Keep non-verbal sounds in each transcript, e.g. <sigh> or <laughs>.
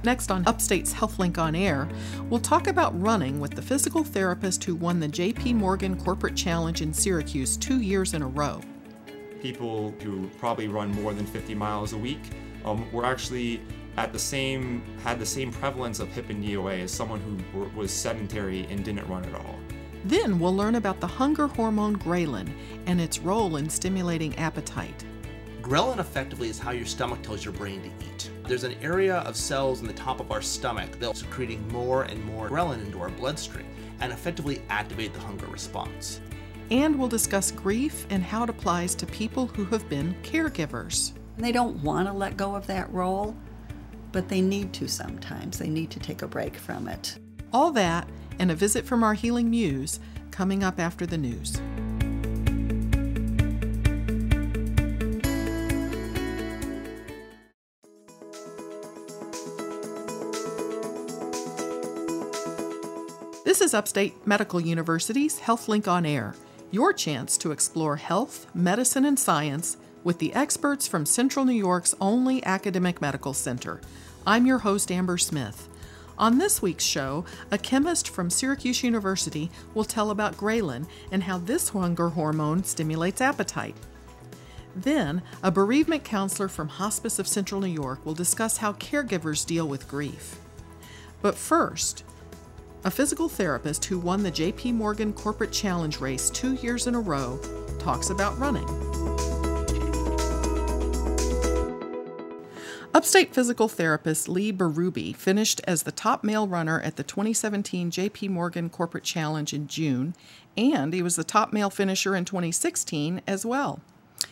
up next on Upstate's HealthLink on Air, we'll talk about running with the physical therapist who won the JP Morgan Corporate Challenge in Syracuse two years in a row. People who probably run more than 50 miles a week um, were actually at the same had the same prevalence of hip and knee OA as someone who was sedentary and didn't run at all. Then we'll learn about the hunger hormone ghrelin and its role in stimulating appetite. Ghrelin effectively is how your stomach tells your brain to eat. There's an area of cells in the top of our stomach that are secreting more and more ghrelin into our bloodstream and effectively activate the hunger response. And we'll discuss grief and how it applies to people who have been caregivers. They don't want to let go of that role, but they need to sometimes. They need to take a break from it. All that and a visit from our healing muse coming up after the news. Is Upstate Medical University's HealthLink on Air, your chance to explore health, medicine, and science with the experts from Central New York's only academic medical center. I'm your host, Amber Smith. On this week's show, a chemist from Syracuse University will tell about ghrelin and how this hunger hormone stimulates appetite. Then, a bereavement counselor from Hospice of Central New York will discuss how caregivers deal with grief. But first, a physical therapist who won the JP Morgan Corporate Challenge race two years in a row talks about running. Upstate physical therapist Lee Berube finished as the top male runner at the 2017 JP Morgan Corporate Challenge in June, and he was the top male finisher in 2016 as well.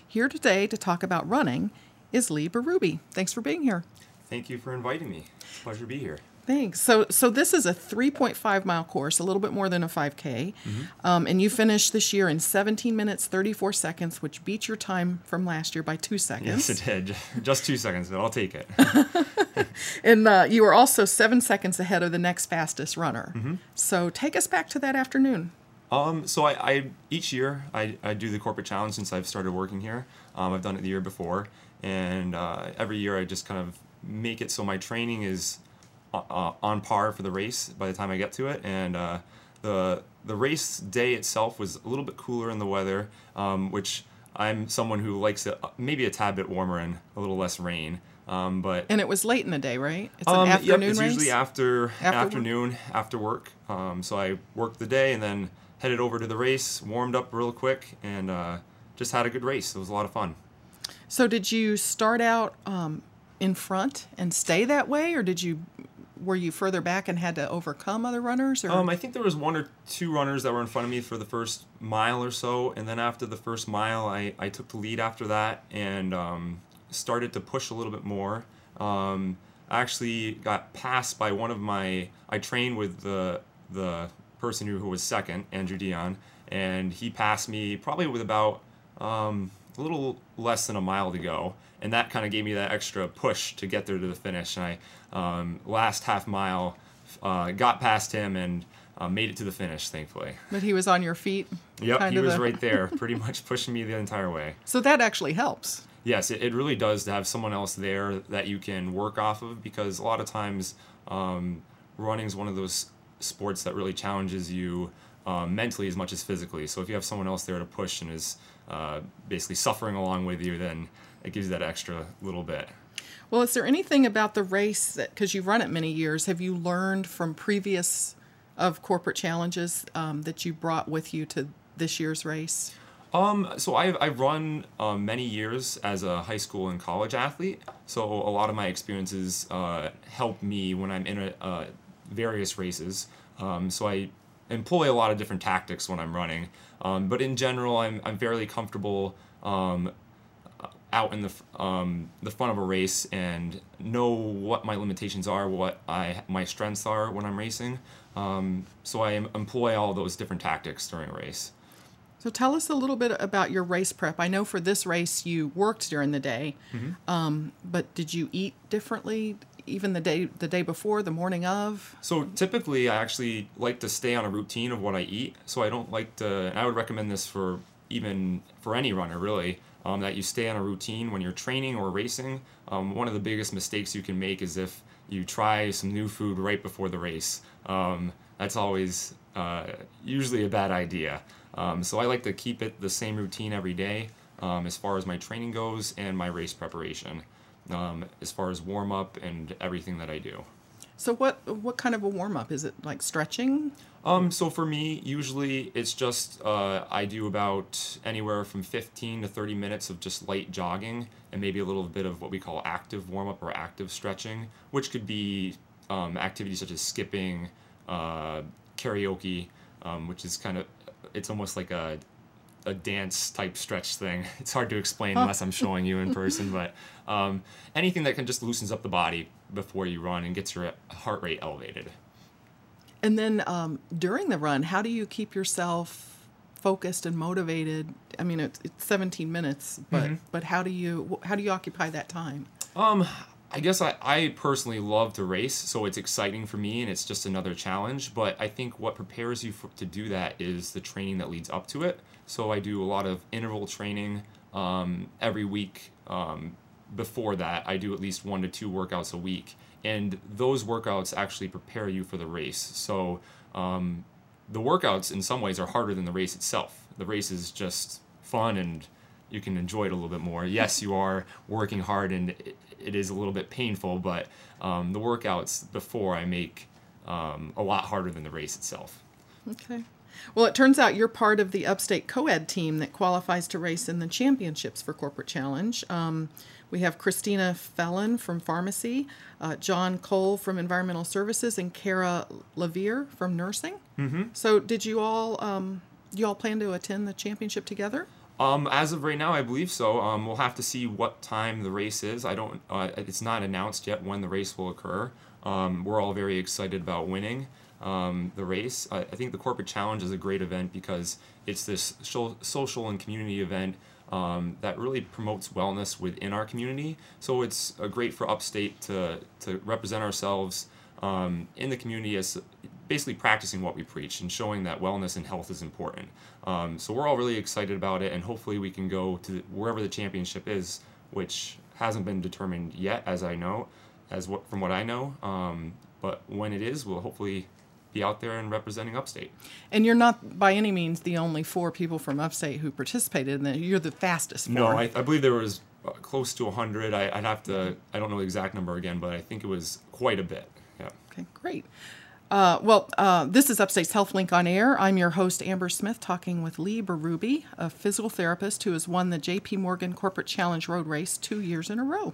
Here today to talk about running is Lee Berube. Thanks for being here. Thank you for inviting me. Pleasure to be here. Thanks. So, so this is a 3.5 mile course, a little bit more than a 5K, mm-hmm. um, and you finished this year in 17 minutes 34 seconds, which beat your time from last year by two seconds. Yes, it did. Just two seconds, but I'll take it. <laughs> and uh, you were also seven seconds ahead of the next fastest runner. Mm-hmm. So, take us back to that afternoon. Um, so I, I, each year I, I do the corporate challenge since I've started working here. Um, I've done it the year before, and uh, every year I just kind of make it so my training is uh, on par for the race by the time I get to it, and uh, the the race day itself was a little bit cooler in the weather, um, which I'm someone who likes it uh, maybe a tad bit warmer and a little less rain. Um, but and it was late in the day, right? It's um, an afternoon yep, it's race? usually after, after afternoon work? after work. Um, so I worked the day and then headed over to the race, warmed up real quick, and uh, just had a good race. It was a lot of fun. So did you start out um, in front and stay that way, or did you were you further back and had to overcome other runners? Or? Um, I think there was one or two runners that were in front of me for the first mile or so, and then after the first mile, I, I took the lead after that and um, started to push a little bit more. Um, I actually got passed by one of my. I trained with the the person who, who was second, Andrew Dion, and he passed me probably with about um, a little less than a mile to go, and that kind of gave me that extra push to get there to the finish. And I um, last half mile uh, got past him and uh, made it to the finish, thankfully. But he was on your feet. Yep, he was the... right there, <laughs> pretty much pushing me the entire way. So that actually helps. Yes, it, it really does to have someone else there that you can work off of because a lot of times um, running is one of those sports that really challenges you um, mentally as much as physically. So if you have someone else there to push and is uh, basically suffering along with you, then it gives you that extra little bit. Well, is there anything about the race that, because you've run it many years, have you learned from previous of corporate challenges um, that you brought with you to this year's race? Um, so I've, I've run um, many years as a high school and college athlete. So a lot of my experiences uh, help me when I'm in a, uh, various races. Um, so I employ a lot of different tactics when I'm running. Um, but in general, I'm, I'm fairly comfortable um, out in the um, the front of a race and know what my limitations are, what I my strengths are when I'm racing. Um, so I employ all those different tactics during a race. So tell us a little bit about your race prep. I know for this race you worked during the day, mm-hmm. um, but did you eat differently even the day the day before, the morning of? So typically, I actually like to stay on a routine of what I eat. So I don't like to. I would recommend this for even for any runner really. um, that you stay on a routine when you're training or racing. Um, one of the biggest mistakes you can make is if you try some new food right before the race. Um, that's always uh, usually a bad idea. Um, so I like to keep it the same routine every day um, as far as my training goes and my race preparation, um, as far as warm up and everything that I do. So what what kind of a warm up is it? Like stretching? Um, so for me, usually it's just uh, I do about anywhere from 15 to 30 minutes of just light jogging and maybe a little bit of what we call active warm up or active stretching, which could be um, activities such as skipping, uh, carioca, um, which is kind of it's almost like a a dance type stretch thing. <laughs> It's hard to explain unless I'm showing you in person, <laughs> but um, anything that can just loosens up the body before you run and gets your heart rate elevated. And then um, during the run, how do you keep yourself focused and motivated? I mean, it's, it's 17 minutes, but Mm-hmm. but how do you how do you occupy that time? Um, I guess I, I personally love to race, so it's exciting for me and it's just another challenge. But I think what prepares you for, to do that is the training that leads up to it. So I do a lot of interval training um, every week. Um, before that, I do at least one to two workouts a week. And those workouts actually prepare you for the race. So um, the workouts, in some ways, are harder than the race itself. The race is just fun and you can enjoy it a little bit more. Yes, you are working hard and it, is a little bit painful, but um, the workouts before I make um, a lot harder than the race itself. Okay. Well, it turns out you're part of the Upstate Co-ed team that qualifies to race in the championships for Corporate Challenge. Um, we have Christina Fellon from Pharmacy, uh, John Cole from Environmental Services, and Kara Levere from Nursing. Mm-hmm. So, did you all um, you all plan to attend the championship together? Um, as of right now, I believe so. Um, we'll have to see what time the race is. I don't. Uh, it's not announced yet when the race will occur. Um, we're all very excited about winning um, the race. I, I think the corporate challenge is a great event because it's this social and community event um, that really promotes wellness within our community. So it's uh, great for Upstate to to represent ourselves um, in the community as basically practicing what we preach and showing that wellness and health is important. Um, so we're all really excited about it, and hopefully we can go to wherever the championship is, which hasn't been determined yet, as I know, as what from what I know. Um, but when it is, we'll hopefully be out there and representing Upstate. And you're not by any means the only four people from Upstate who participated in that. You're the fastest. Four. No, I, I believe there was uh, close to 100. I, I'd have to, I don't know the exact number again, but I think it was quite a bit. Yeah. Okay, great. Uh, well, uh, this is Upstate's Health Link on Air. I'm your host, Amber Smith, talking with Lee Berube, a physical therapist who has won the J.P. Morgan Corporate Challenge Road Race two years in a row.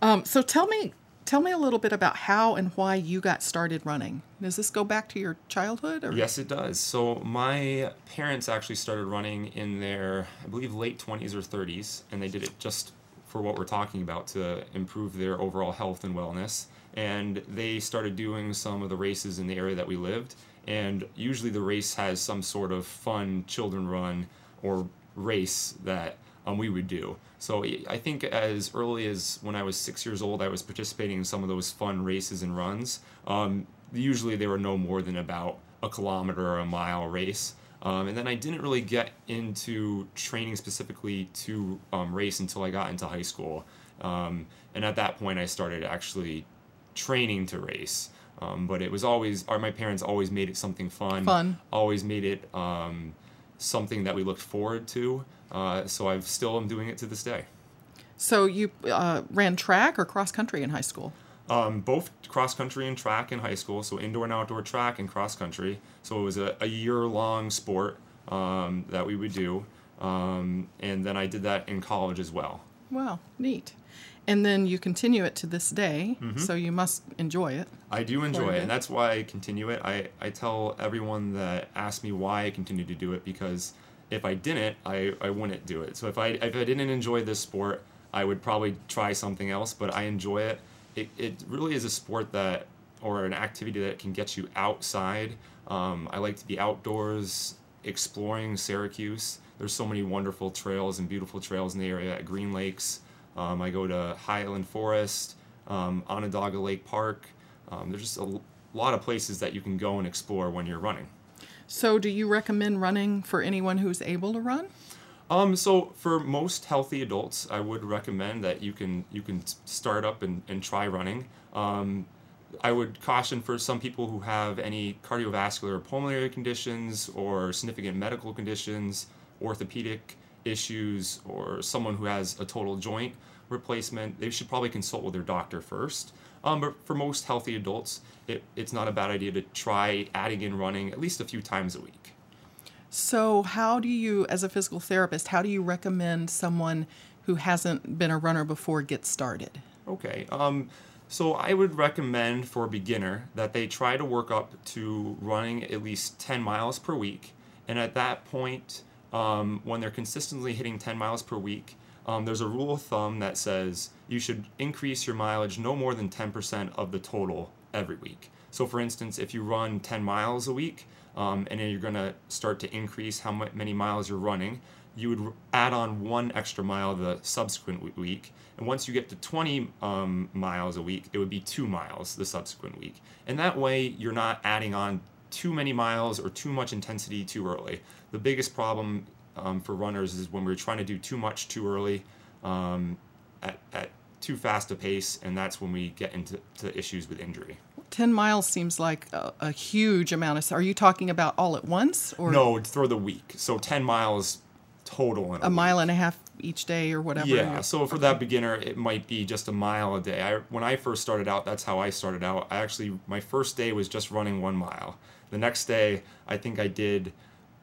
Um, so tell me, tell me a little bit about how and why you got started running. Does this go back to your childhood? Or? Yes, it does. So my parents actually started running in their, I believe, late 20s or 30s, and they did it just for what we're talking about to improve their overall health and wellness. And they started doing some of the races in the area that we lived. And usually the race has some sort of fun children run or race that um, we would do. So I- think as early as when I was six years old, I was participating in some of those fun races and runs. Um, usually they were no more than about a kilometer or a mile race. Um, and then I didn't really get into training specifically to um, race until I got into high school. Um, and at that point, I started actually training to race. Um, but it was always, or my parents always made it something fun. Fun. Always made it um, something that we looked forward to. Uh, so I still am doing it to this day. So you uh, ran track or cross country in high school? Um, both cross country and track in high school, so indoor and outdoor track and cross country. So it was a, a year long sport um, that we would do. Um, and then I did that in college as well. Wow, neat. And then you continue it to this day, so you must enjoy it. I do enjoy Quite it, and that's why I continue it. I, I tell everyone that asks me why I continue to do it because if I didn't, I, I wouldn't do it. So if I if I didn't enjoy this sport, I would probably try something else. But I enjoy it. It it really is a sport that or an activity that can get you outside. Um, I like to be outdoors, exploring Syracuse. There's so many wonderful trails and beautiful trails in the area at Green Lakes. Um, I go to Highland Forest, um, Onondaga Lake Park. Um, there's just a l- lot of places that you can go and explore when you're running. So, do you recommend running for anyone who's able to run? Um, so for most healthy adults, I would recommend that you can you can start up and, and try running. Um, I would caution for some people who have any cardiovascular or pulmonary conditions or significant medical conditions, orthopedic issues, or someone who has a total joint replacement, they should probably consult with their doctor first. Um, but for most healthy adults, it, it's not a bad idea to try adding in running at least a few times a week. So, how do you, as a physical therapist, how do you recommend someone who hasn't been a runner before get started? Okay. Um, so I would recommend for a beginner that they try to work up to running at least 10 miles per week. And at that point, um, when they're consistently hitting 10 miles per week, um, there's a rule of thumb that says you should increase your mileage no more than 10% of the total every week. So, for instance, if you run 10 miles a week um, and then you're going to start to increase how many miles you're running, you would add on one extra mile the subsequent week. And once you get to 20 um, miles a week, it would be two miles the subsequent week. And that way, you're not adding on too many miles or too much intensity too early. The biggest problem um, for runners is when we're trying to do too much too early um, at, at too fast a pace, and that's when we get into to issues with injury. 10 miles seems like a, a huge amount of. Are you talking about all at once or No, for the week. So 10 miles total in a, a mile and a half each day or whatever? Yeah, so for that beginner, it might be just a mile a day. I, when I first started out, that's how I started out. I actually, my first day was just running one mile. The next day, I think I did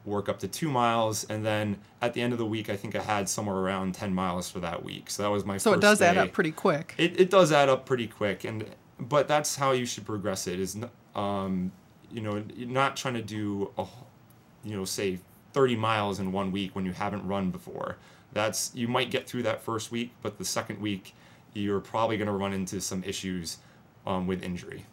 work up to two miles, and then at the end of the week, I think I had somewhere around 10 miles for that week. So that was my So it does add up pretty quick. It, it does add up pretty quick, and but that's how you should progress it. Is um, you know, you're not trying to do a, you know, say 30 miles in one week when you haven't run before. That's you might get through that first week, but the second week, you're probably going to run into some issues um, with injury.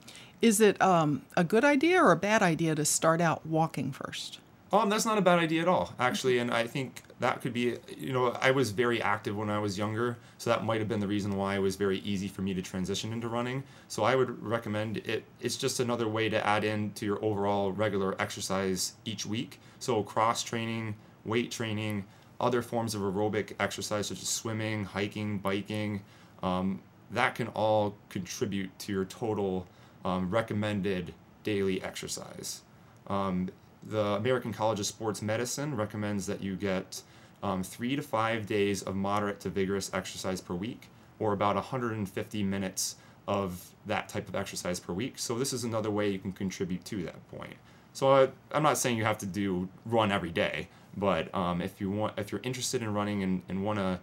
Is it um, a good idea or a bad idea to start out walking first? Um, that's not a bad idea at all, actually, and I think that could be. You know, I was very active when I was younger, so that might have been the reason why it was very easy for me to transition into running. So I would recommend it. It's just another way to add in to your overall regular exercise each week. So cross training, weight training, other forms of aerobic exercise such as swimming, hiking, biking. Um, that can all contribute to your total um, recommended daily exercise. Um, the American College of Sports Medicine recommends that you get um, three to five days of moderate to vigorous exercise per week, or about 150 minutes of that type of exercise per week. So this is another way you can contribute to that point. So I, I'm not saying you have to do run every day, but um, if you want, if you're interested in running and, and want to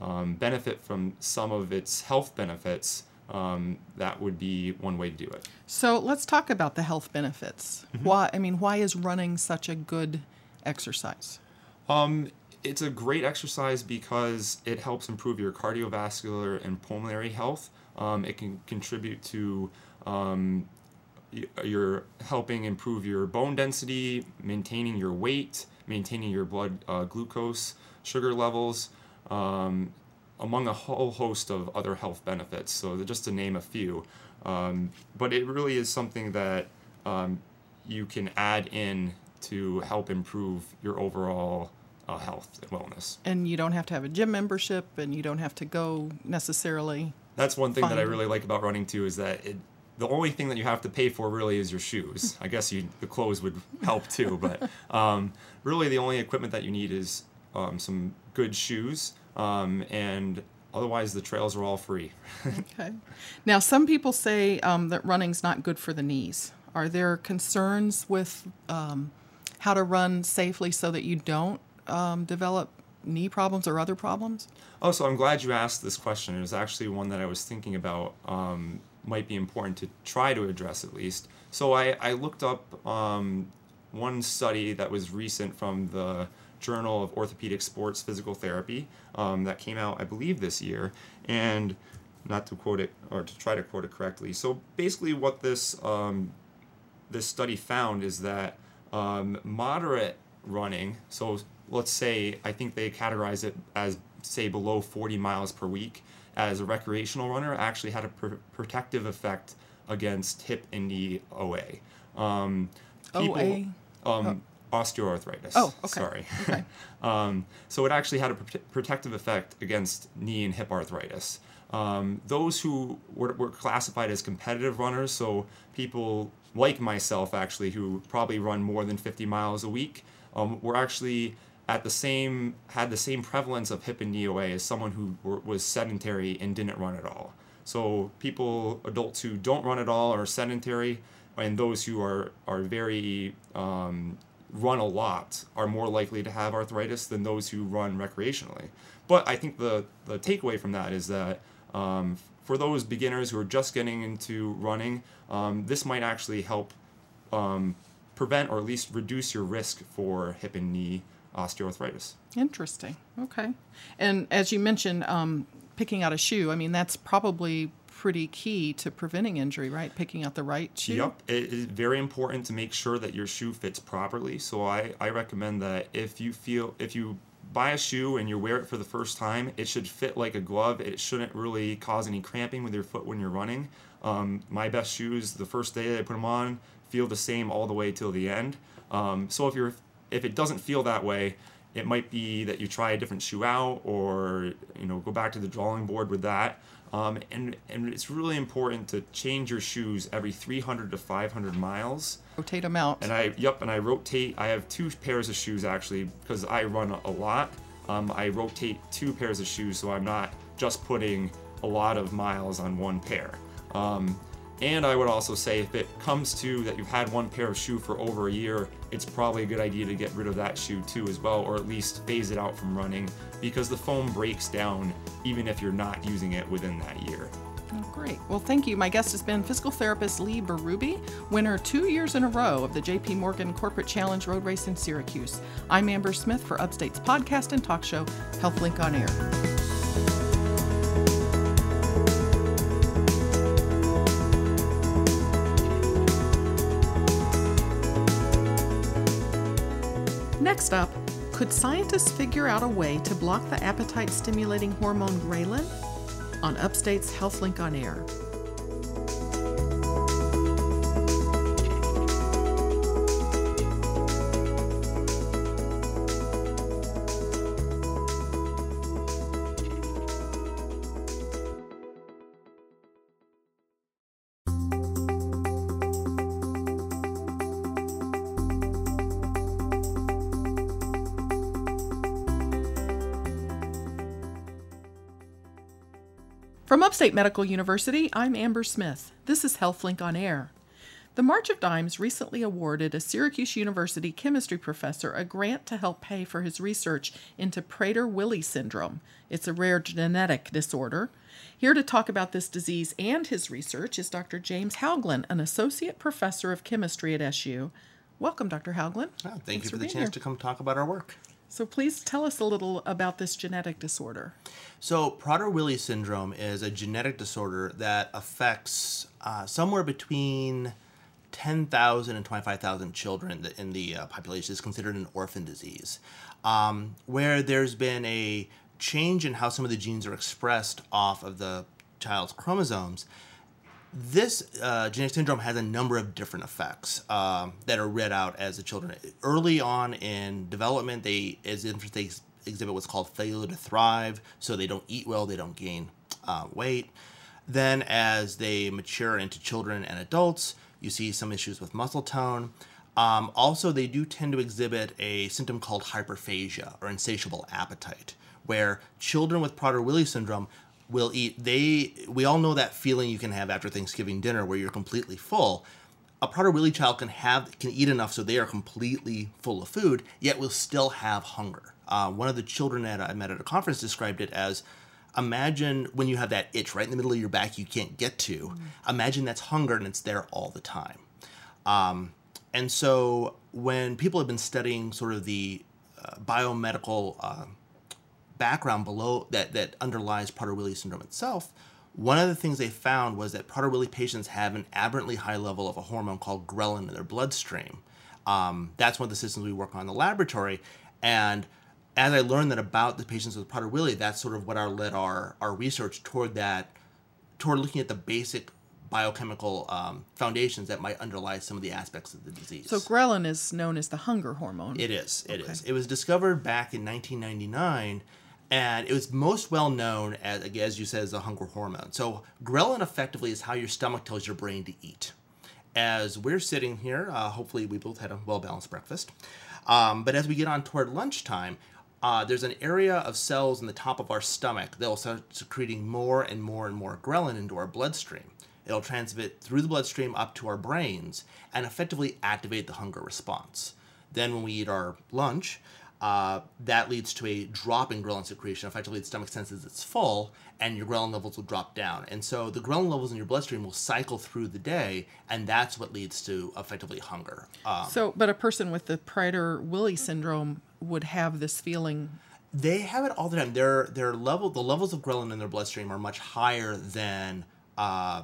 um, benefit from some of its health benefits, um, that would be one way to do it. So let's talk about the health benefits. Why? I mean, why is running such a good exercise? Um, it's a great exercise because it helps improve your cardiovascular and pulmonary health. Um, it can contribute to um, y- your helping improve your bone density, maintaining your weight, maintaining your blood uh, glucose sugar levels, um, among a whole host of other health benefits. So just to name a few, um, but it really is something that um, you can add in to help improve your overall uh, health and wellness. And you don't have to have a gym membership, and you don't have to go necessarily. That's one thing that I really like about running too is that it, the only thing that you have to pay for really is your shoes. I guess you, the clothes would help too, but <laughs> um, really the only equipment that you need is um, some good shoes, um, and otherwise the trails are all free. <laughs> Okay. Now, some people say um, that running's not good for the knees. Are there concerns with um, how to run safely so that you don't um, develop knee problems or other problems? Oh, so I'm glad you asked this question. It was actually one that I was thinking about. Um, might be important to try to address at least. So I, I looked up um, one study that was recent from the Journal of Orthopedic Sports Physical Therapy um, that came out, I believe, this year. And not to quote it or to try to quote it correctly. So basically, what this um, this study found is that um, moderate running, so let's say, I think they categorize it as, say, below 40 miles per week, as a recreational runner, actually had a pr- protective effect against hip and knee OA. Um, OA? Um, Osteoarthritis. Oh, okay. Sorry. Okay. <laughs> um, so it actually had a prote- protective effect against knee and hip arthritis. Um, those who were, were classified as competitive runners, so people like myself actually, who probably run more than 50 miles a week, um, were actually at the same had the same prevalence of hip and knee OA as someone who were, was sedentary and didn't run at all. So people, adults who don't run at all are sedentary, and those who are are very um, run a lot are more likely to have arthritis than those who run recreationally. But I think the the takeaway from that is that um, for those beginners who are just getting into running, um, this might actually help um, prevent or at least reduce your risk for hip and knee osteoarthritis. Interesting. Okay. And as you mentioned, um, picking out a shoe, I mean, that's probably pretty key to preventing injury, right? Picking out the right shoe. Yep, it is very important to make sure that your shoe fits properly. So I, I recommend that if you feel if you buy a shoe and you wear it for the first time, it should fit like a glove. It shouldn't really cause any cramping with your foot when you're running. Um, my best shoes, the first day I put them on, feel the same all the way till the end. Um, so if you're if it doesn't feel that way, it might be that you try a different shoe out or you know go back to the drawing board with that. Um, and and it's really important to change your shoes every 300 to 500 miles. Rotate them out. And I yep, and I rotate. I have two pairs of shoes actually because I run a lot. Um, I rotate two pairs of shoes so I'm not just putting a lot of miles on one pair. Um, and I would also say if it comes to that you've had one pair of shoe for over a year, it's probably a good idea to get rid of that shoe too as well, or at least phase it out from running because the foam breaks down even if you're not using it within that year. Oh, great. Well, thank you. My guest has been physical therapist Lee Berube, winner two years in a row of the JP Morgan Corporate Challenge Road Race in Syracuse. I'm Amber Smith for Upstate's podcast and talk show, HealthLink on Air. Next up, could scientists figure out a way to block the appetite stimulating hormone ghrelin? On Upstate's HealthLink on Air. Upstate Medical University, I'm Amber Smith. This is HealthLink on Air. The March of Dimes recently awarded a Syracuse University chemistry professor a grant to help pay for his research into Prader-Willi syndrome. It's a rare genetic disorder. Here to talk about this disease and his research is Dr. James Hougland, an associate professor of chemistry at SU. Welcome, Dr. Hougland. Oh, thank Thanks you for, the chance here. to come talk about our work. So please tell us a little about this genetic disorder. So, Prader-Willi syndrome is a genetic disorder that affects uh, somewhere between 10,000 and 25,000 children in the uh, population. It's considered an orphan disease, um, where there's been a change in how some of the genes are expressed off of the child's chromosomes. This uh, genetic syndrome has a number of different effects um, that are read out as the children early on in development. They, as infants, they exhibit what's called failure to thrive, so they don't eat well, they don't gain uh, weight. Then, as they mature into children and adults, you see some issues with muscle tone. Um, also, they do tend to exhibit a symptom called hyperphagia or insatiable appetite, where children with Prader-Willi syndrome will eat. They we all know that feeling you can have after Thanksgiving dinner where you're completely full. A Prader-Willi child can have can eat enough so they are completely full of food, yet will still have hunger. Uh, one of the children that I met at a conference described it as imagine when you have that itch right in the middle of your back you can't get to. Imagine that's hunger and it's there all the time. Um, and so when people have been studying sort of the uh, biomedical uh, background below that, that underlies Prader-Willi syndrome itself, one of the things they found was that Prader-Willi patients have an aberrantly high level of a hormone called ghrelin in their bloodstream. Um, that's one of the systems we work on in the laboratory. And as I learned that about the patients with Prader-Willi, that's sort of what our led our, our research toward that, toward looking at the basic biochemical um, foundations that might underlie some of the aspects of the disease. So ghrelin is known as the hunger hormone. It is. It is. Okay. It was discovered back in 1999, and it was most well known as, as you said, as a hunger hormone. So ghrelin effectively is how your stomach tells your brain to eat. As we're sitting here, uh, hopefully we both had a well balanced breakfast. Um, but as we get on toward lunchtime, uh, there's an area of cells in the top of our stomach that will start secreting more and more and more ghrelin into our bloodstream. It'll transmit through the bloodstream up to our brains and effectively activate the hunger response. Then, when we eat our lunch, uh, that leads to a drop in ghrelin secretion. Effectively, the stomach senses it's full, and your ghrelin levels will drop down. And so, the ghrelin levels in your bloodstream will cycle through the day, and that's what leads to effectively hunger. Um, So, but a person with the Prader-Willi syndrome would have this feeling. they have it all the time. Their their level, the levels of ghrelin in their bloodstream are much higher than uh,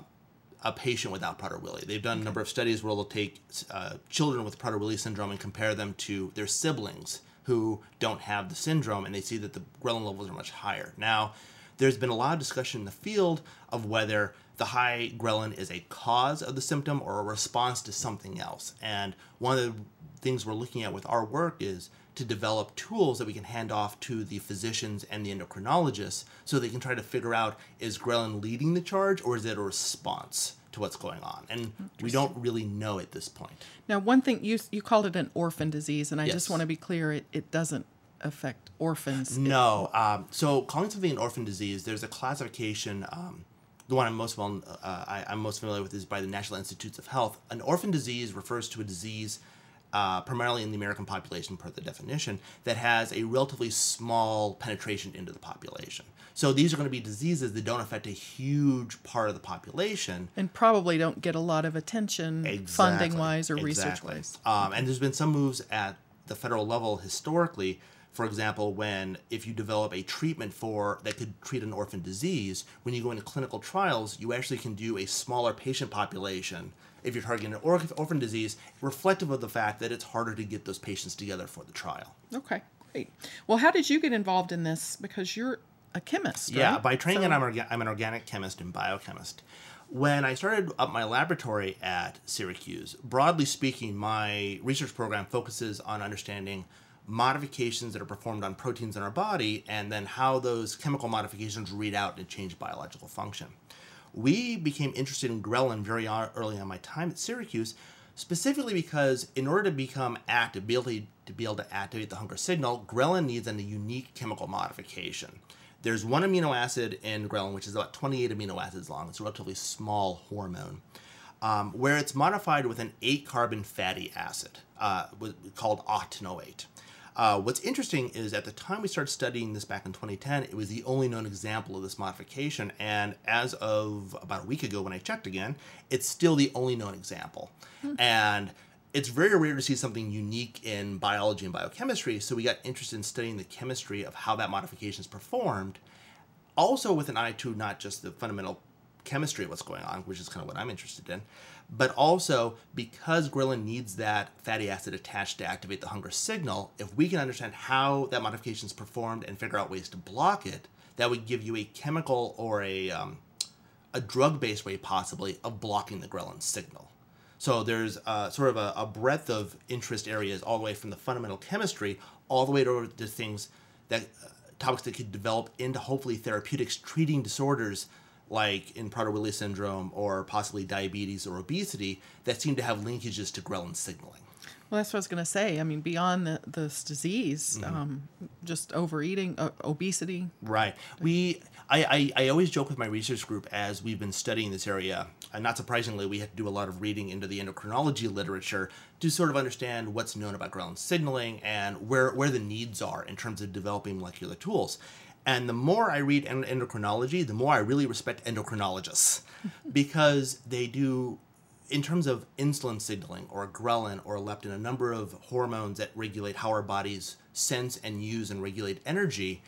a patient without Prader-Willi. They've done a number of studies where they'll take uh, children with Prader-Willi syndrome and compare them to their siblings who don't have the syndrome, and they see that the ghrelin levels are much higher. Now, there's been a lot of discussion in the field of whether the high ghrelin is a cause of the symptom or a response to something else. And one of the things we're looking at with our work is to develop tools that we can hand off to the physicians and the endocrinologists so they can try to figure out is ghrelin leading the charge or is it a response to what's going on? And we don't really know at this point. Now, one thing you you called it an orphan disease, and I Yes. just want to be clear: it, it doesn't affect orphans. No. Um, so calling something an orphan disease, there's a classification. Um, the one I'm most well, uh, I, I'm most familiar with is by the National Institutes of Health. An orphan disease refers to a disease, uh, primarily in the American population, per the definition, that has a relatively small penetration into the population. So these are going to be diseases that don't affect a huge part of the population. and probably don't get a lot of attention funding wise or research wise. Um, and there's been some moves at the federal level historically. For example, when if you develop a treatment for that could treat an orphan disease, when you go into clinical trials, you actually can do a smaller patient population if you're targeting an orphan disease, reflective of the fact that it's harder to get those patients together for the trial. Okay, great. Well, how did you get involved in this? Because you're a chemist, Yeah, by training, So- I'm, orga- I'm an organic chemist and biochemist. When I started up my laboratory at Syracuse, broadly speaking, my research program focuses on understanding modifications that are performed on proteins in our body and then how those chemical modifications read out and change biological function. We became interested in ghrelin very early on my time at Syracuse, specifically because in order to become active, be able to, be able to activate the hunger signal, ghrelin needs a unique chemical modification. There's one amino acid in ghrelin, which is about 28 amino acids long. It's a relatively small hormone, um, where it's modified with an eight carbon fatty acid uh, called octanoate. Uh, what's interesting is at the time we started studying this back in 2010, it was the only known example of this modification. And as of about a week ago, when I checked again, it's still the only known example. And it's very rare to see something unique in biology and biochemistry. So we got interested in studying the chemistry of how that modification is performed also with an eye to not just the fundamental chemistry of what's going on, which is kind of what I'm interested in, but also because ghrelin needs that fatty acid attached to activate the hunger signal, if we can understand how that modification is performed and figure out ways to block it, that would give you a chemical or a, um, a drug-based way possibly of blocking the ghrelin signal. So there's sort of a, a breadth of interest areas all the way from the fundamental chemistry all the way to, to things that uh, topics that could develop into hopefully therapeutics treating disorders like in Prader-Willi syndrome or possibly diabetes or obesity that seem to have linkages to ghrelin signaling. Well, that's what I was going to say. I mean, beyond the, this disease, Mm-hmm. um, just overeating, uh, obesity. Right. We, I, I, I always joke with my research group as we've been studying this area, and not surprisingly, we had to do a lot of reading into the endocrinology literature to sort of understand what's known about ghrelin signaling and where, where the needs are in terms of developing molecular tools. And the more I read endocrinology, the more I really respect endocrinologists <laughs> because they do in terms of insulin signaling or ghrelin or leptin, a number of hormones that regulate how our bodies sense and use and regulate energy,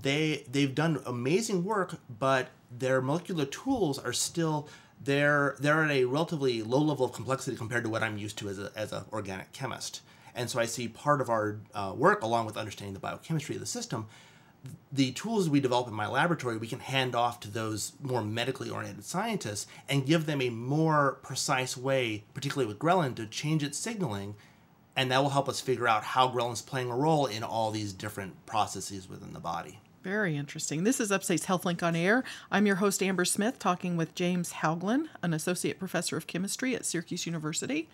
they they've done amazing work, but their molecular tools are still they're they're at a relatively low level of complexity compared to what I'm used to as a as an organic chemist. And so I see part of our uh, work, along with understanding the biochemistry of the system, the tools we develop in my laboratory, we can hand off to those more medically oriented scientists and give them a more precise way, particularly with ghrelin, to change its signaling. And that will help us figure out how ghrelin is playing a role in all these different processes within the body. Very interesting. This is Upstate's HealthLink on Air. I'm your host, Amber Smith, talking with James Hougland, an associate professor of chemistry at Syracuse University.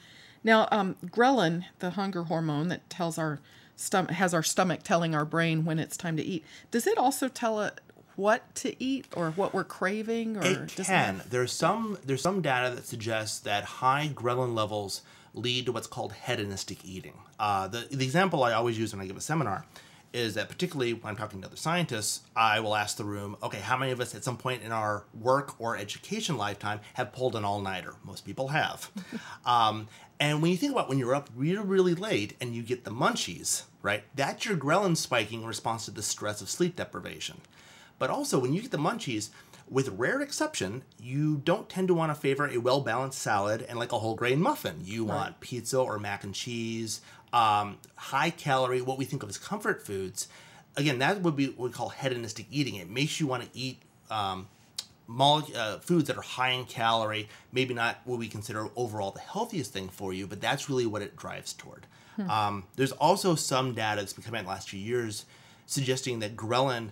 Now, um, ghrelin, the hunger hormone that tells our stomach has our stomach telling our brain when it's time to eat. Does it also tell it what to eat or what we're craving? Or it can. It there's some there's some data that suggests that high ghrelin levels lead to what's called hedonistic eating. Uh, the the example I always use when I give a seminar is that particularly when I'm talking to other scientists, I will ask the room, okay, how many of us at some point in our work or education lifetime have pulled an all-nighter? Most people have. <laughs> um, and when you think about when you're up really, really late and you get the munchies, right? That's your ghrelin spiking in response to the stress of sleep deprivation. But also, when you get the munchies, with rare exception, you don't tend to want to favor a well balanced salad and like a whole grain muffin. You right. want pizza or mac and cheese, um, high calorie, what we think of as comfort foods. Again, that would be what we call hedonistic eating. It makes you want to eat um, uh, foods that are high in calorie, maybe not what we consider overall the healthiest thing for you, but that's really what it drives toward. Hmm. Um, there's also some data that's been coming out in the last few years suggesting that ghrelin,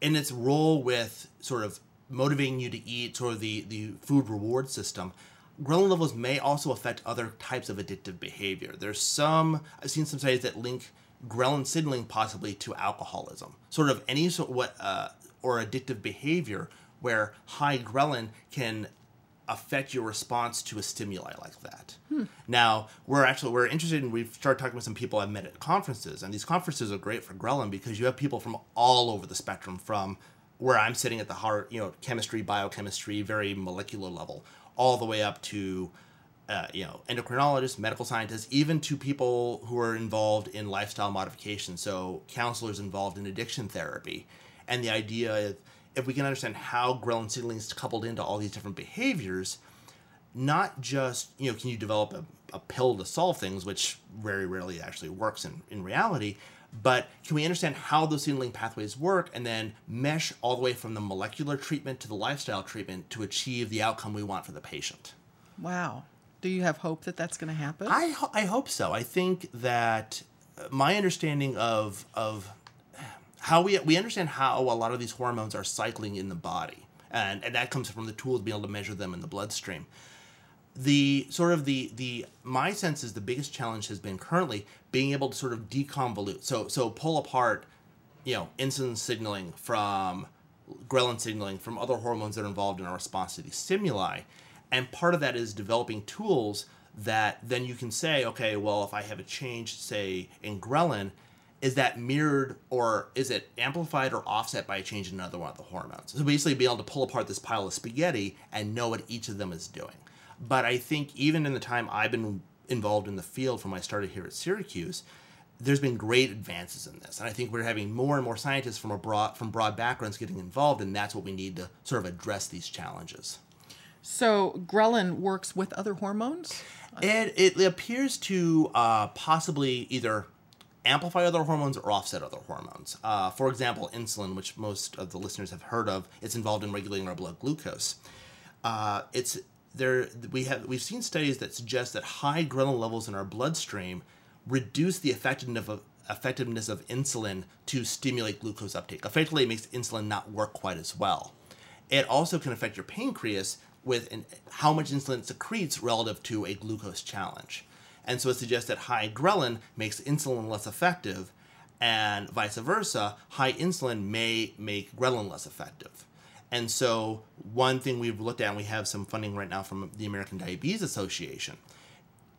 in its role with sort of motivating you to eat, sort of the, the food reward system, ghrelin levels may also affect other types of addictive behavior. There's some, I've seen some studies that link ghrelin signaling possibly to alcoholism. Sort of any sort of what, uh, or addictive behavior where high ghrelin can affect your response to a stimuli like that. Hmm. Now, we're actually we're interested in we've started talking with some people I've met at conferences, and these conferences are great for ghrelin because you have people from all over the spectrum from where I'm sitting at the heart, you know, chemistry, biochemistry, very molecular level, all the way up to uh, you know endocrinologists, medical scientists, even to people who are involved in lifestyle modification. So counselors involved in addiction therapy, and the idea of if we can understand how ghrelin signaling is coupled into all these different behaviors, not just, you know, can you develop a, a pill to solve things, which very rarely actually works in, in reality, but can we understand how those signaling pathways work and then mesh all the way from the molecular treatment to the lifestyle treatment to achieve the outcome we want for the patient? Wow. Do you have hope that that's going to happen? I, ho- I hope so. I think that uh, my understanding of, of how we we understand how a lot of these hormones are cycling in the body, and and that comes from the tools being able to measure them in the bloodstream. The sort of the the my sense is the biggest challenge has been currently being able to sort of deconvolute. So so pull apart, you know, insulin signaling from ghrelin signaling from other hormones that are involved in our response to these stimuli, and part of that is developing tools that then you can say, okay, well, if I have a change, say in ghrelin, is that mirrored or is it amplified or offset by a change in another one of the hormones? So basically, be able to pull apart this pile of spaghetti and know what each of them is doing. But I think even in the time I've been involved in the field from when I started here at Syracuse, there's been great advances in this, and I think we're having more and more scientists from a broad from broad backgrounds getting involved, and that's what we need to sort of address these challenges. So ghrelin works with other hormones. It it appears to uh, possibly either amplify other hormones or offset other hormones. Uh, for example, insulin, which most of the listeners have heard of, it's involved in regulating our blood glucose. Uh, it's there. We have we've seen studies that suggest that high ghrelin levels in our bloodstream reduce the effectiveness of effectiveness of insulin to stimulate glucose uptake. Effectively, it makes insulin not work quite as well. It also can affect your pancreas with how much insulin secretes relative to a glucose challenge. And so it suggests that high ghrelin makes insulin less effective, and vice versa, high insulin may make ghrelin less effective. And so, one thing we've looked at, and we have some funding right now from the American Diabetes Association,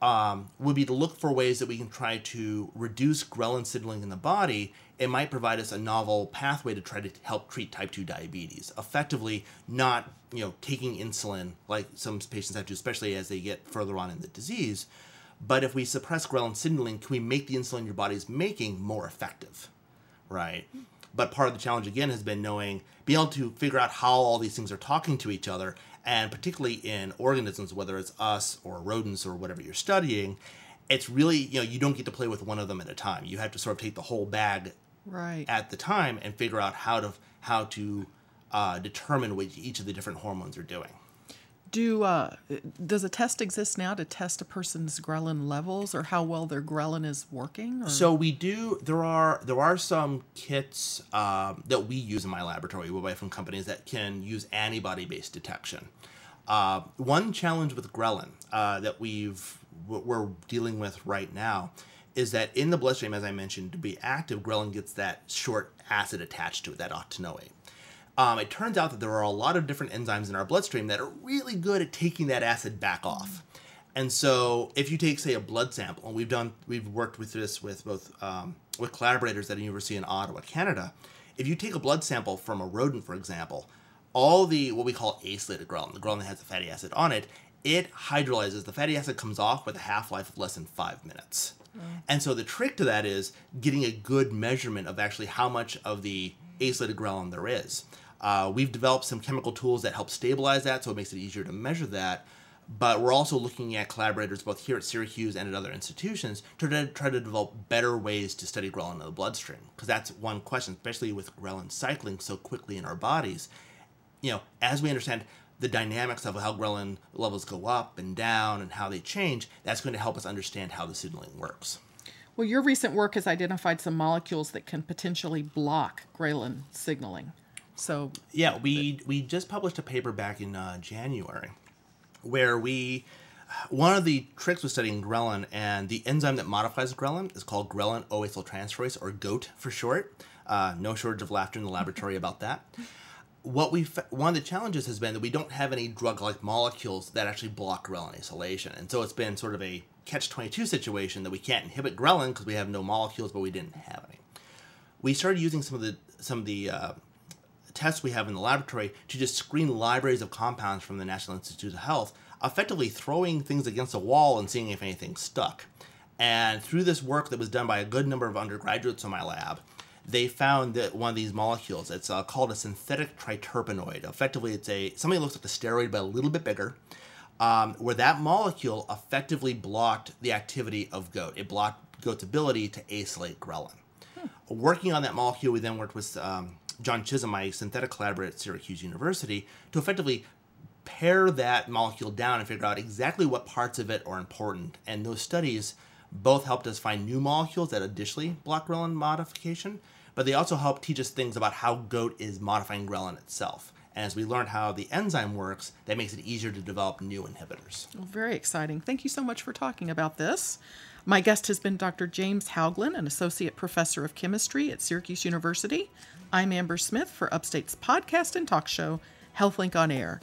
um, would be to look for ways that we can try to reduce ghrelin signaling in the body. It might provide us a novel pathway to try to help treat type 2 diabetes. Effectively, not you know taking insulin like some patients have to, especially as they get further on in the disease, but if we suppress ghrelin signaling, can we make the insulin your body's making more effective? Right? But part of the challenge again has been knowing, being able to figure out how all these things are talking to each other, and particularly in organisms, whether it's us or rodents or whatever you're studying, it's really, you know, you don't get to play with one of them at a time. You have to sort of take the whole bag Right. at the time and figure out how to how to uh, determine what each of the different hormones are doing. Do uh, does a test exist now to test a person's ghrelin levels or how well their ghrelin is working? Or? So we do. There are there are some kits um, that we use in my laboratory. We buy from companies that can use antibody based detection. Uh, one challenge with ghrelin uh, that we've we're dealing with right now is that in the bloodstream, as I mentioned, to be active, ghrelin gets that short acid attached to it, that octanoate. Um, it turns out that there are a lot of different enzymes in our bloodstream that are really good at taking that acid back off. And so, if you take, say, a blood sample, and we've done, we've worked with this with both um, with collaborators at a university in Ottawa, Canada. If you take a blood sample from a rodent, for example, all the what we call acylated ghrelin, the ghrelin that has the fatty acid on it, it hydrolyzes. The fatty acid comes off with a half life of less than five minutes. And so the trick to that is getting a good measurement of actually how much of the acylated ghrelin there is. Uh, we've developed some chemical tools that help stabilize that, so it makes it easier to measure that. But we're also looking at collaborators both here at Syracuse and at other institutions to try- to develop better ways to study ghrelin in the bloodstream. Because that's one question, especially with ghrelin cycling so quickly in our bodies. You know, as we understand the dynamics of how ghrelin levels go up and down and how they change, that's going to help us understand how the signaling works. well, your recent work has identified some molecules that can potentially block ghrelin signaling. So, Yeah, we we just published a paper back in uh, January where we one of the tricks with studying ghrelin and the enzyme that modifies ghrelin is called ghrelin O-acetyltransferase or GOAT for short. Uh, no shortage of laughter in the laboratory about that. What we one of the challenges has been that we don't have any drug-like molecules that actually block ghrelin acylation, and so it's been sort of a catch-22 situation that we can't inhibit ghrelin because we have no molecules, but we didn't have any. We started using some of the some of the uh, tests we have in the laboratory to just screen libraries of compounds from the National Institute of Health, effectively throwing things against a wall and seeing if anything stuck. And through this work that was done by a good number of undergraduates in my lab, they found that one of these molecules, it's uh, called a synthetic triterpenoid. Effectively, it's a something that looks like a steroid but a little bit bigger. Um, where that molecule effectively blocked the activity of goat. It blocked goat's ability to acylate ghrelin. Working on that molecule, we then worked with um, John Chisholm, my synthetic collaborator at Syracuse University, to effectively pare that molecule down and figure out exactly what parts of it are important. And those studies both helped us find new molecules that additionally block ghrelin modification, but they also helped teach us things about how goat is modifying ghrelin itself. And as we learned how the enzyme works, that makes it easier to develop new inhibitors. well, very exciting. Thank you so much for talking about this. My guest has been Dr. James Hougland, an associate professor of chemistry at Syracuse University. I'm Amber Smith for Upstate's podcast and talk show, HealthLink on Air.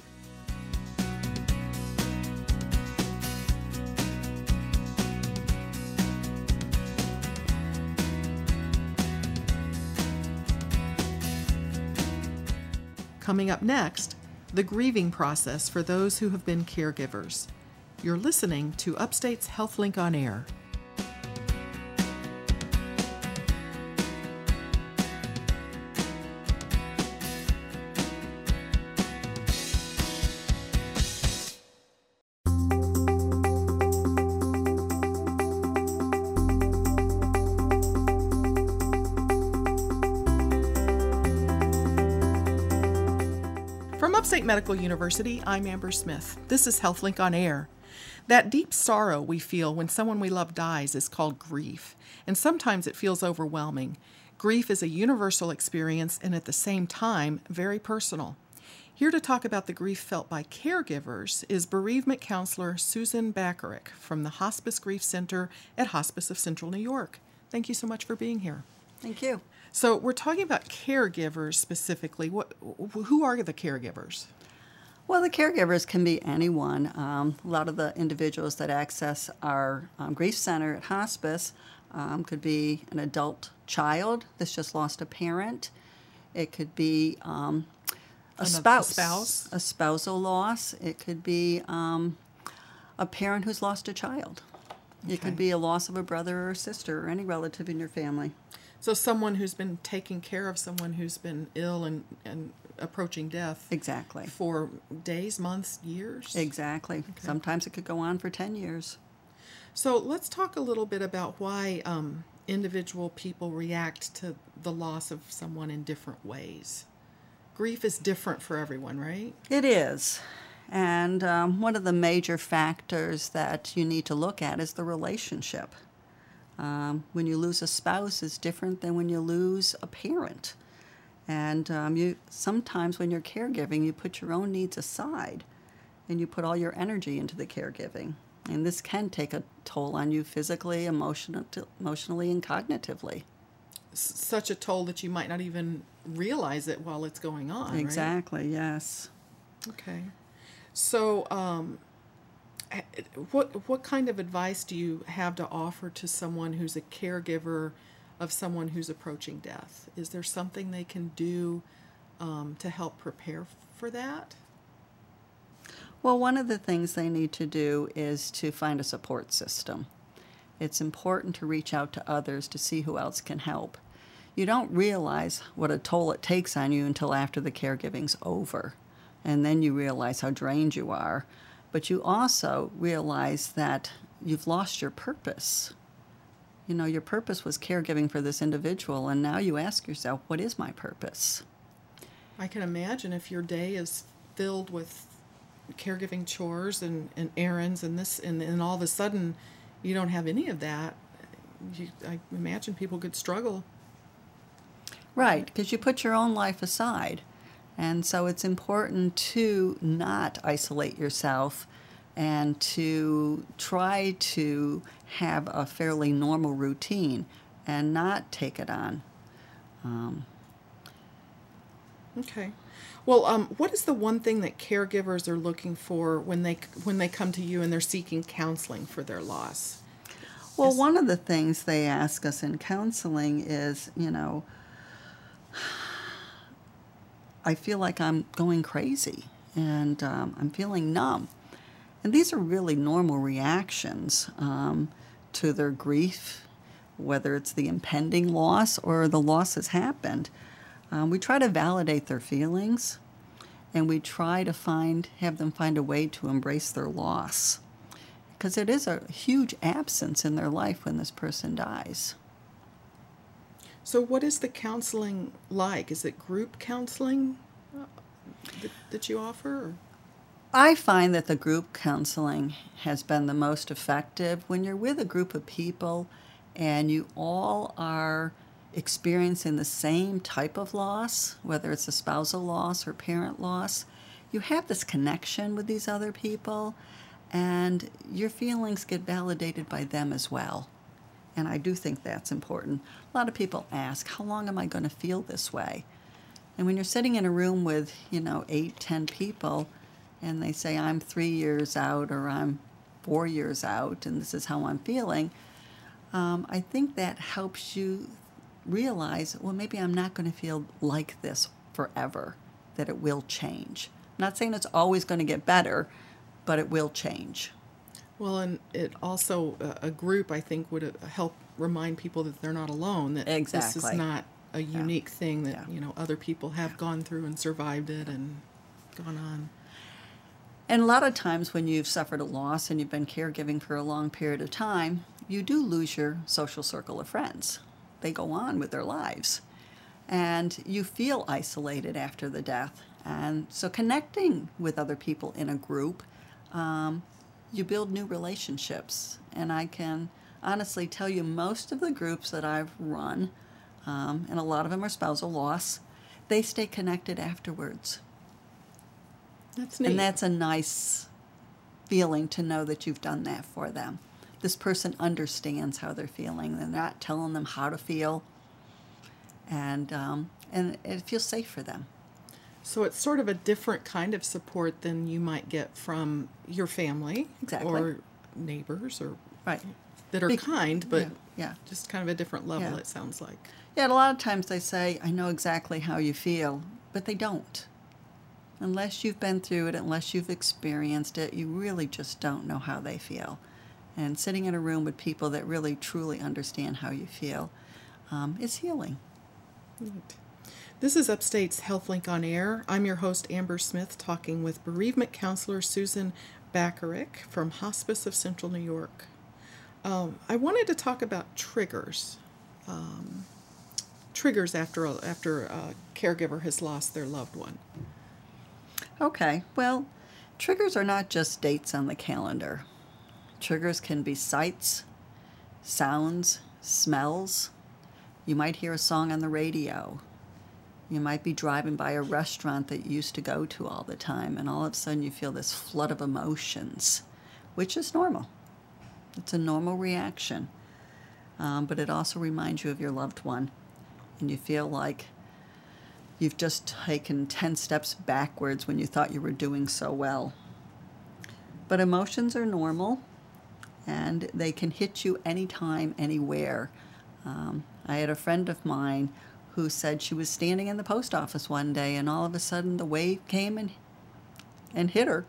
Coming up next, the grieving process for those who have been caregivers. You're listening to Upstate's HealthLink on Air. Medical University, I'm Amber Smith. This is HealthLink on Air. That deep sorrow we feel when someone we love dies is called grief, and sometimes it feels overwhelming. Grief is a universal experience and at the same time very personal. Here to talk about the grief felt by caregivers is bereavement counselor Susan Bacharach from the Hospice Grief Center at Hospice of Central New York. Thank you so much for being here. Thank you. So, we're talking about caregivers specifically. What who are the caregivers? Well, the caregivers can be anyone. Um, a lot of the individuals that access our um, grief center at hospice um, could be an adult child that's just lost a parent. It could be um, a spouse, spouse. a spousal loss. It could be um, a parent who's lost a child. It could be a loss of a brother or sister or any relative in your family. So, someone who's been taking care of someone who's been ill and, and approaching death Exactly. for days, months, years. Exactly. Sometimes it could go on for 10 years. So, let's talk a little bit about why um, individual people react to the loss of someone in different ways. Grief is different for everyone, right? It is. And um, one of the major factors that you need to look at is the relationship. Um, when you lose a spouse is different than when you lose a parent. And um, you sometimes when you're caregiving, you put your own needs aside and you put all your energy into the caregiving. And this can take a toll on you physically, emotional, emotionally, and cognitively. Such a toll that you might not even realize it while it's going on. right? Exactly, yes. Okay. So, um, what what kind of advice do you have to offer to someone who's a caregiver of someone who's approaching death? Is there something they can do um, to help prepare for that? Well, one of the things they need to do is to find a support system. It's important to reach out to others to see who else can help. You don't realize what a toll it takes on you until after the caregiving's over. And then you realize how drained you are. But you also realize that you've lost your purpose. You know, your purpose was caregiving for this individual, and now you ask yourself, what is my purpose? I can imagine if your day is filled with caregiving chores and, and errands and this and then all of a sudden you don't have any of that. You, I imagine people could struggle. Right, because you put your own life aside. And so it's important to not isolate yourself and to try to have a fairly normal routine and not take it on. Um, Okay. Well, um, what is the one thing that caregivers are looking for when they when they come to you and they're seeking counseling for their loss? well, one of the things they ask us in counseling is, you know, <sighs> I feel like I'm going crazy and um, I'm feeling numb. And these are really normal reactions um, to their grief, whether it's the impending loss or the loss has happened. Um, we try to validate their feelings and we try to find, have them find a way to embrace their loss. Because it is a huge absence in their life when this person dies. So, what is the counseling like? Is it group counseling uh, that, that you offer? Or? I find that the group counseling has been the most effective when you're with a group of people and you all are experiencing the same type of loss, whether it's a spousal loss or parent loss. You have this connection with these other people, and your feelings get validated by them as well. And I do think that's important. A lot of people ask, How long am I going to feel this way? And when you're sitting in a room with, you know, eight, ten people, and they say, I'm three years out or I'm four years out and this is how I'm feeling, um, I think that helps you realize, well, maybe I'm not going to feel like this forever, that it will change. I'm not saying it's always going to get better, but it will change. Well, and it also a group I think would uh, help remind people that they're not alone. That this is not a unique thing that Yeah. you know other people have gone through and survived it and gone on. And a lot of times when you've suffered a loss and you've been caregiving for a long period of time, you do lose your social circle of friends. They go on with their lives. And you feel isolated after the death. And so connecting with other people in a group, um, you build new relationships. And I can honestly tell you most of the groups that I've run, um, and a lot of them are spousal loss, they stay connected afterwards. That's neat. And that's a nice feeling to know that you've done that for them. This person understands how they're feeling. They're not telling them how to feel, and um, and it feels safe for them. So it's sort of a different kind of support than you might get from your family Exactly. or neighbors or Right. that are Be- kind, but yeah, yeah. just kind of a different level. Yeah. It sounds like. Yeah, and a lot of times they say, I know exactly how you feel, but they don't. Unless you've been through it, unless you've experienced it, you really just don't know how they feel. And sitting in a room with people that really truly understand how you feel um, is healing. Neat. This is Upstate's HealthLink on Air. I'm your host, Amber Smith, talking with bereavement counselor Susan Bacharach from Hospice of Central New York. Um, I wanted to talk about triggers. um, triggers after after a caregiver has lost their loved one? Okay, well, triggers are not just dates on the calendar. Triggers can be sights, sounds, smells. You might hear a song on the radio. You might be driving by a restaurant that you used to go to all the time, and all of a sudden you feel this flood of emotions, which is normal. It's a normal reaction. Um, but it also reminds you of your loved one, and you feel like you've just taken 10 steps backwards when you thought you were doing so well. But emotions are normal and they can hit you anytime, anywhere. Um, I had a friend of mine who said she was standing in the post office one day and all of a sudden the wave came and, and hit her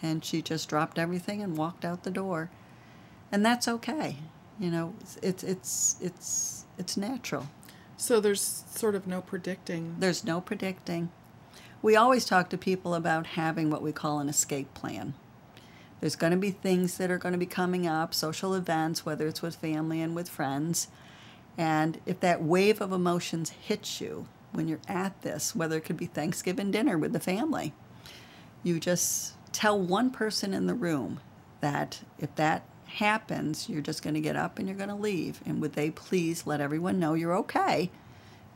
and she just dropped everything and walked out the door. And that's okay. You know, it's, it's, it's, it's natural. So there's sort of no predicting. There's no predicting. We always talk to people about having what we call an escape plan. There's going to be things that are going to be coming up, social events, whether it's with family and with friends. And if that wave of emotions hits you when you're at this, whether it could be Thanksgiving dinner with the family, you just tell one person in the room that if that happens, you're just going to get up and you're going to leave. And would they please let everyone know you're okay?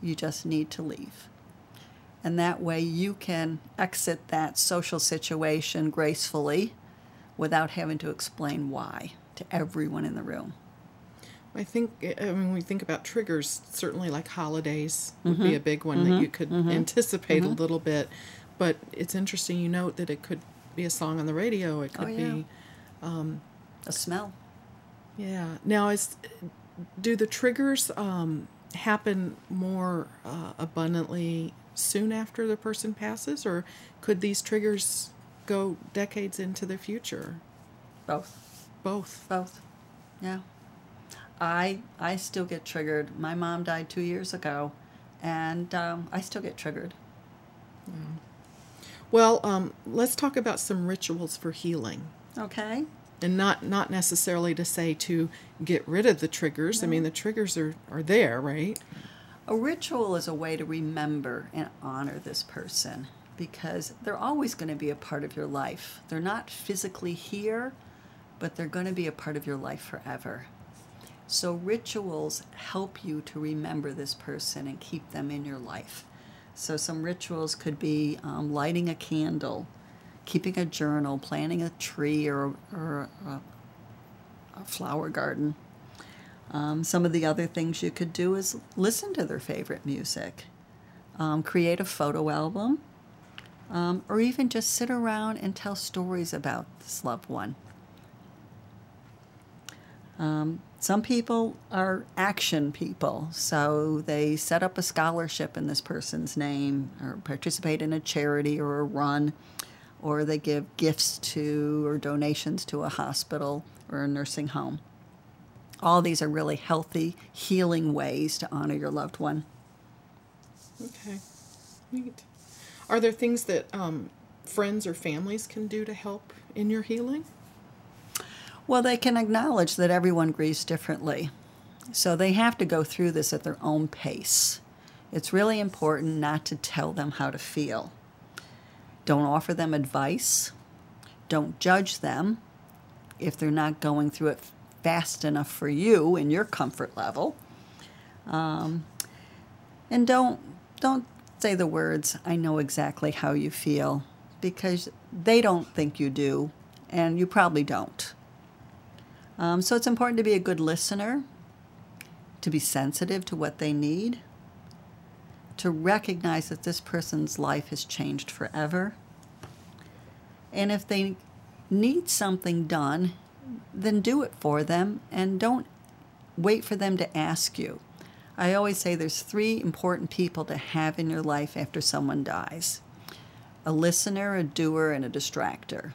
You just need to leave. And that way you can exit that social situation gracefully without having to explain why to everyone in the room. I think eh, I mean, when we think about triggers, certainly like holidays would be mm-hmm. a big one that mm-hmm. you could mm-hmm. anticipate a little bit. But it's interesting you note that it could be a song on the radio. It oh, could Oh, yeah. be, A smell. yeah. Now, is do the triggers um, happen more uh, abundantly soon after the person passes, or could these triggers go decades into the future? Both. Both. Both. Yeah. I I still get triggered. My mom died two years ago, and um, I still get triggered. Well, um, let's talk about some rituals for healing. Okay. And not not necessarily to say to get rid of the triggers. I mean, the triggers are are there, right? A ritual is a way to remember and honor this person because they're always going to be a part of your life. They're not physically here, but they're going to be a part of your life forever. So, rituals help you to remember this person and keep them in your life. So, some rituals could be um, lighting a candle, keeping a journal, planting a tree or, or a, a flower garden. Um, some of the other things you could do is listen to their favorite music, um, create a photo album, um, or even just sit around and tell stories about this loved one. Um, some people are action people, so they set up a scholarship in this person's name, or participate in a charity or a run, or they give gifts to or donations to a hospital or a nursing home. All these are really healthy, healing ways to honor your loved one. Okay, neat. Are there things that um, friends or families can do to help in your healing? Well, they can acknowledge that everyone grieves differently. So they have to go through this at their own pace. It's really important not to tell them how to feel. Don't offer them advice. Don't judge them if they're not going through it fast enough for you in your comfort level. Um, and don't don't say the words "I know exactly how you feel" because they don't think you do, and you probably don't. Um, so it's important to be a good listener, to be sensitive to what they need, to recognize that this person's life has changed forever. And if they need something done, then do it for them and don't wait for them to ask you. I always say there's three important people to have in your life after someone dies a listener, a doer, and a distractor.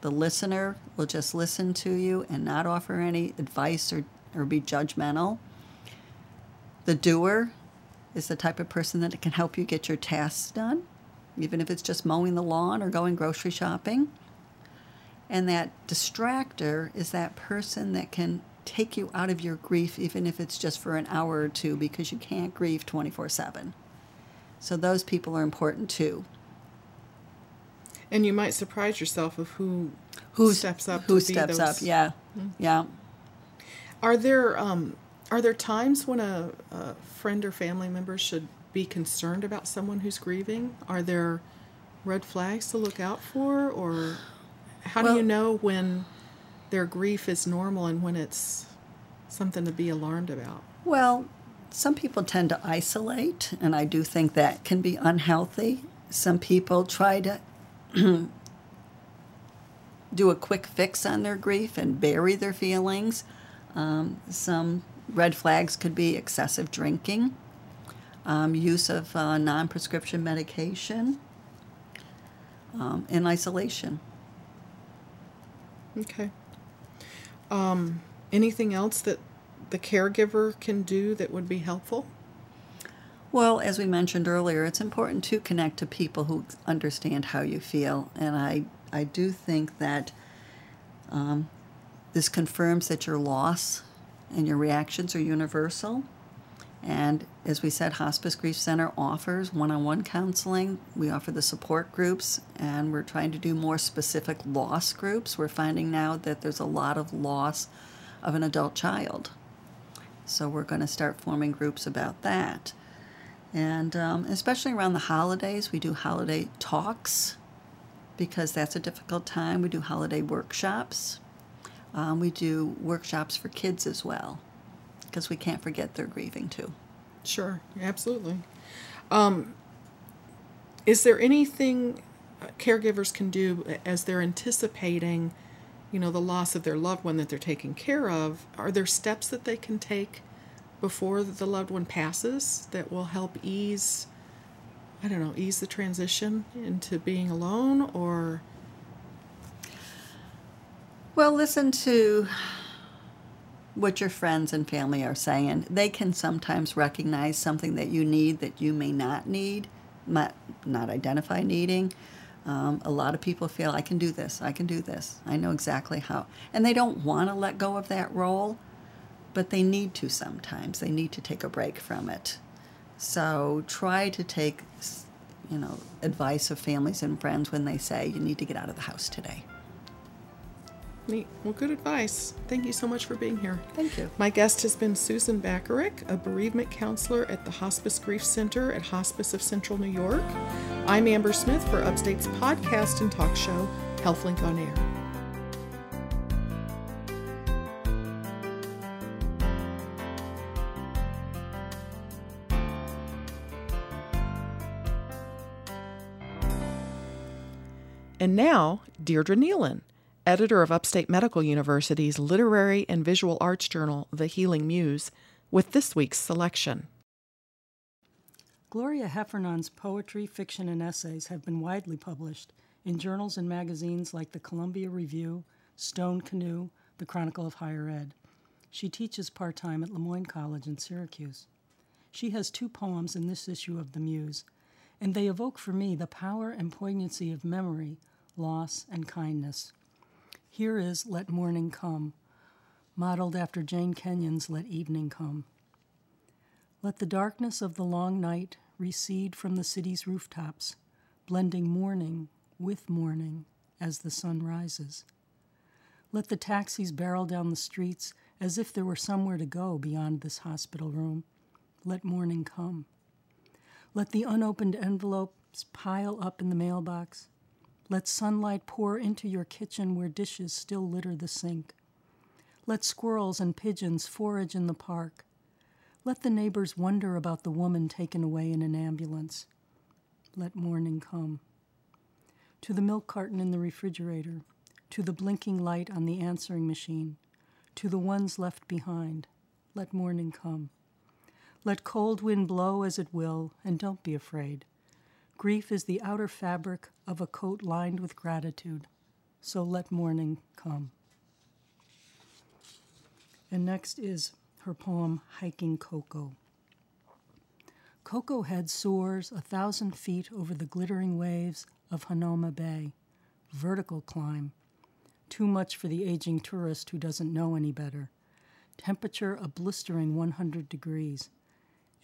The listener will just listen to you and not offer any advice or, or be judgmental. The doer is the type of person that can help you get your tasks done, even if it's just mowing the lawn or going grocery shopping. And that distractor is that person that can take you out of your grief, even if it's just for an hour or two, because you can't grieve 24 7. So those people are important too. And you might surprise yourself of who Who steps up. Who steps those- up? Yeah, yeah. Are there um, are there times when a, a friend or family member should be concerned about someone who's grieving? Are there red flags to look out for, or how do you know when their grief is normal and when it's something to be alarmed about? Well, some people tend to isolate, and I do think that can be unhealthy. Some people try to <clears throat> do a quick fix on their grief and bury their feelings. Um, some red flags could be excessive drinking, um, use of uh, non prescription medication, um, and isolation. Okay. Um, anything else that the caregiver can do that would be helpful? Well, as we mentioned earlier, it's important to connect to people who understand how you feel, and I I do think that um, this confirms that your loss and your reactions are universal. And as we said, Hospice Grief Center offers one-on-one counseling. We offer the support groups, and we're trying to do more specific loss groups. We're finding now that there's a lot of loss of an adult child. So we're going to start forming groups about that. And um, especially around the holidays, we do holiday talks because that's a difficult time. We do holiday workshops. Um, we do workshops for kids as well because we can't forget they're grieving too. Sure, absolutely. Um, is there anything uh, caregivers can do as they're anticipating, you know, the loss of their loved one that they're taking care of? Are there steps that they can take before the loved one passes that will help ease, I don't know, ease the transition into being alone or? Well, listen to what your friends and family are saying. They can sometimes recognize something that you need that you may not need, not, not identify needing. Um, a lot of people feel, I can do this, I can do this, I know exactly how. And they don't want to let go of that role, but they need to sometimes. They need to take a break from it. So try to take, you know, advice of families and friends when they say, you need to get out of the house today. Neat. Well, good advice. Thank you so much for being here. Thank you. My guest has been Susan Bacharach, a bereavement counselor at the Hospice Grief Center at Hospice of Central New York. I'm Amber Smith for Upstate's podcast and talk show, HealthLink on Air. And now, Deirdre Neilen, editor of Upstate Medical University's literary and visual arts journal, The Healing Muse, with this week's selection. Gloria Heffernan's poetry, fiction, and essays have been widely published in journals and magazines like the Columbia Review, Stone Canoe, the Chronicle of Higher Ed. She teaches part time at Le Moyne College in Syracuse. She has two poems in this issue of The Muse, and they evoke for me the power and poignancy of memory, loss, and kindness. Here is Let Morning Come, modeled after Jane Kenyon's Let Evening Come. Let the darkness of the long night recede from the city's rooftops, blending morning with morning as the sun rises. Let the taxis barrel down the streets as if there were somewhere to go beyond this hospital room. Let morning come. Let the unopened envelopes pile up in the mailbox. Let sunlight pour into your kitchen where dishes still litter the sink. Let squirrels and pigeons forage in the park. Let the neighbors wonder about the woman taken away in an ambulance. Let morning come. To the milk carton in the refrigerator, to the blinking light on the answering machine, to the ones left behind, let morning come. Let cold wind blow as it will, and don't be afraid. Grief is the outer fabric of a coat lined with gratitude, so let morning come. And next is her poem, Hiking Koko. Koko Head soars a thousand feet over the glittering waves of Hanauma Bay. Vertical climb. Too much for the aging tourist who doesn't know any better. Temperature a blistering 100 degrees.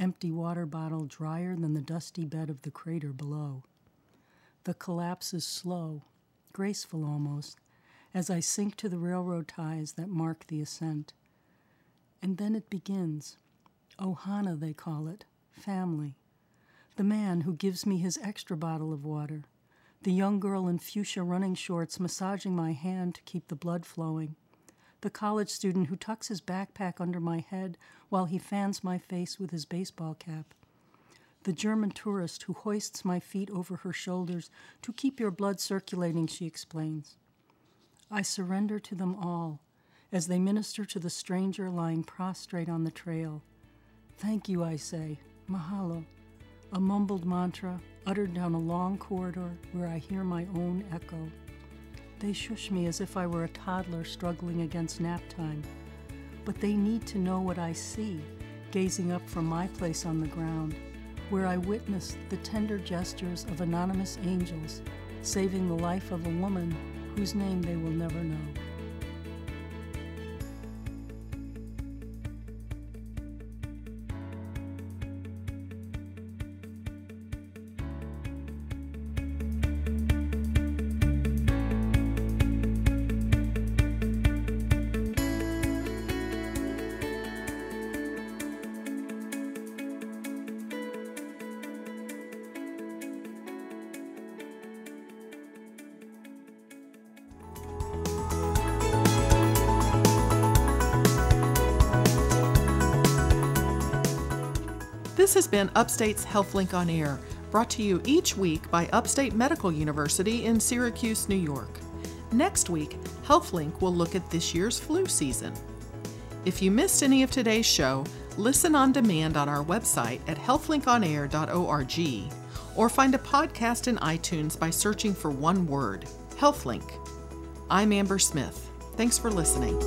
Empty water bottle drier than the dusty bed of the crater below. The collapse is slow, graceful almost, as I sink to the railroad ties that mark the ascent. And then it begins. Ohana, they call it, family. The man who gives me his extra bottle of water. The young girl in fuchsia running shorts massaging my hand to keep the blood flowing. The college student who tucks his backpack under my head while he fans my face with his baseball cap. The German tourist who hoists my feet over her shoulders to keep your blood circulating, she explains. I surrender to them all as they minister to the stranger lying prostrate on the trail. Thank you, I say. Mahalo. A mumbled mantra uttered down a long corridor where I hear my own echo. They shush me as if I were a toddler struggling against nap time. But they need to know what I see, gazing up from my place on the ground, where I witnessed the tender gestures of anonymous angels, saving the life of a woman whose name they will never know. Been Upstate's HealthLink on Air, brought to you each week by Upstate Medical University in Syracuse, New York. Next week, HealthLink will look at this year's flu season. If you missed any of today's show, listen on demand on our website at healthlinkonair.org or find a podcast in iTunes by searching for one word HealthLink. I'm Amber Smith. Thanks for listening.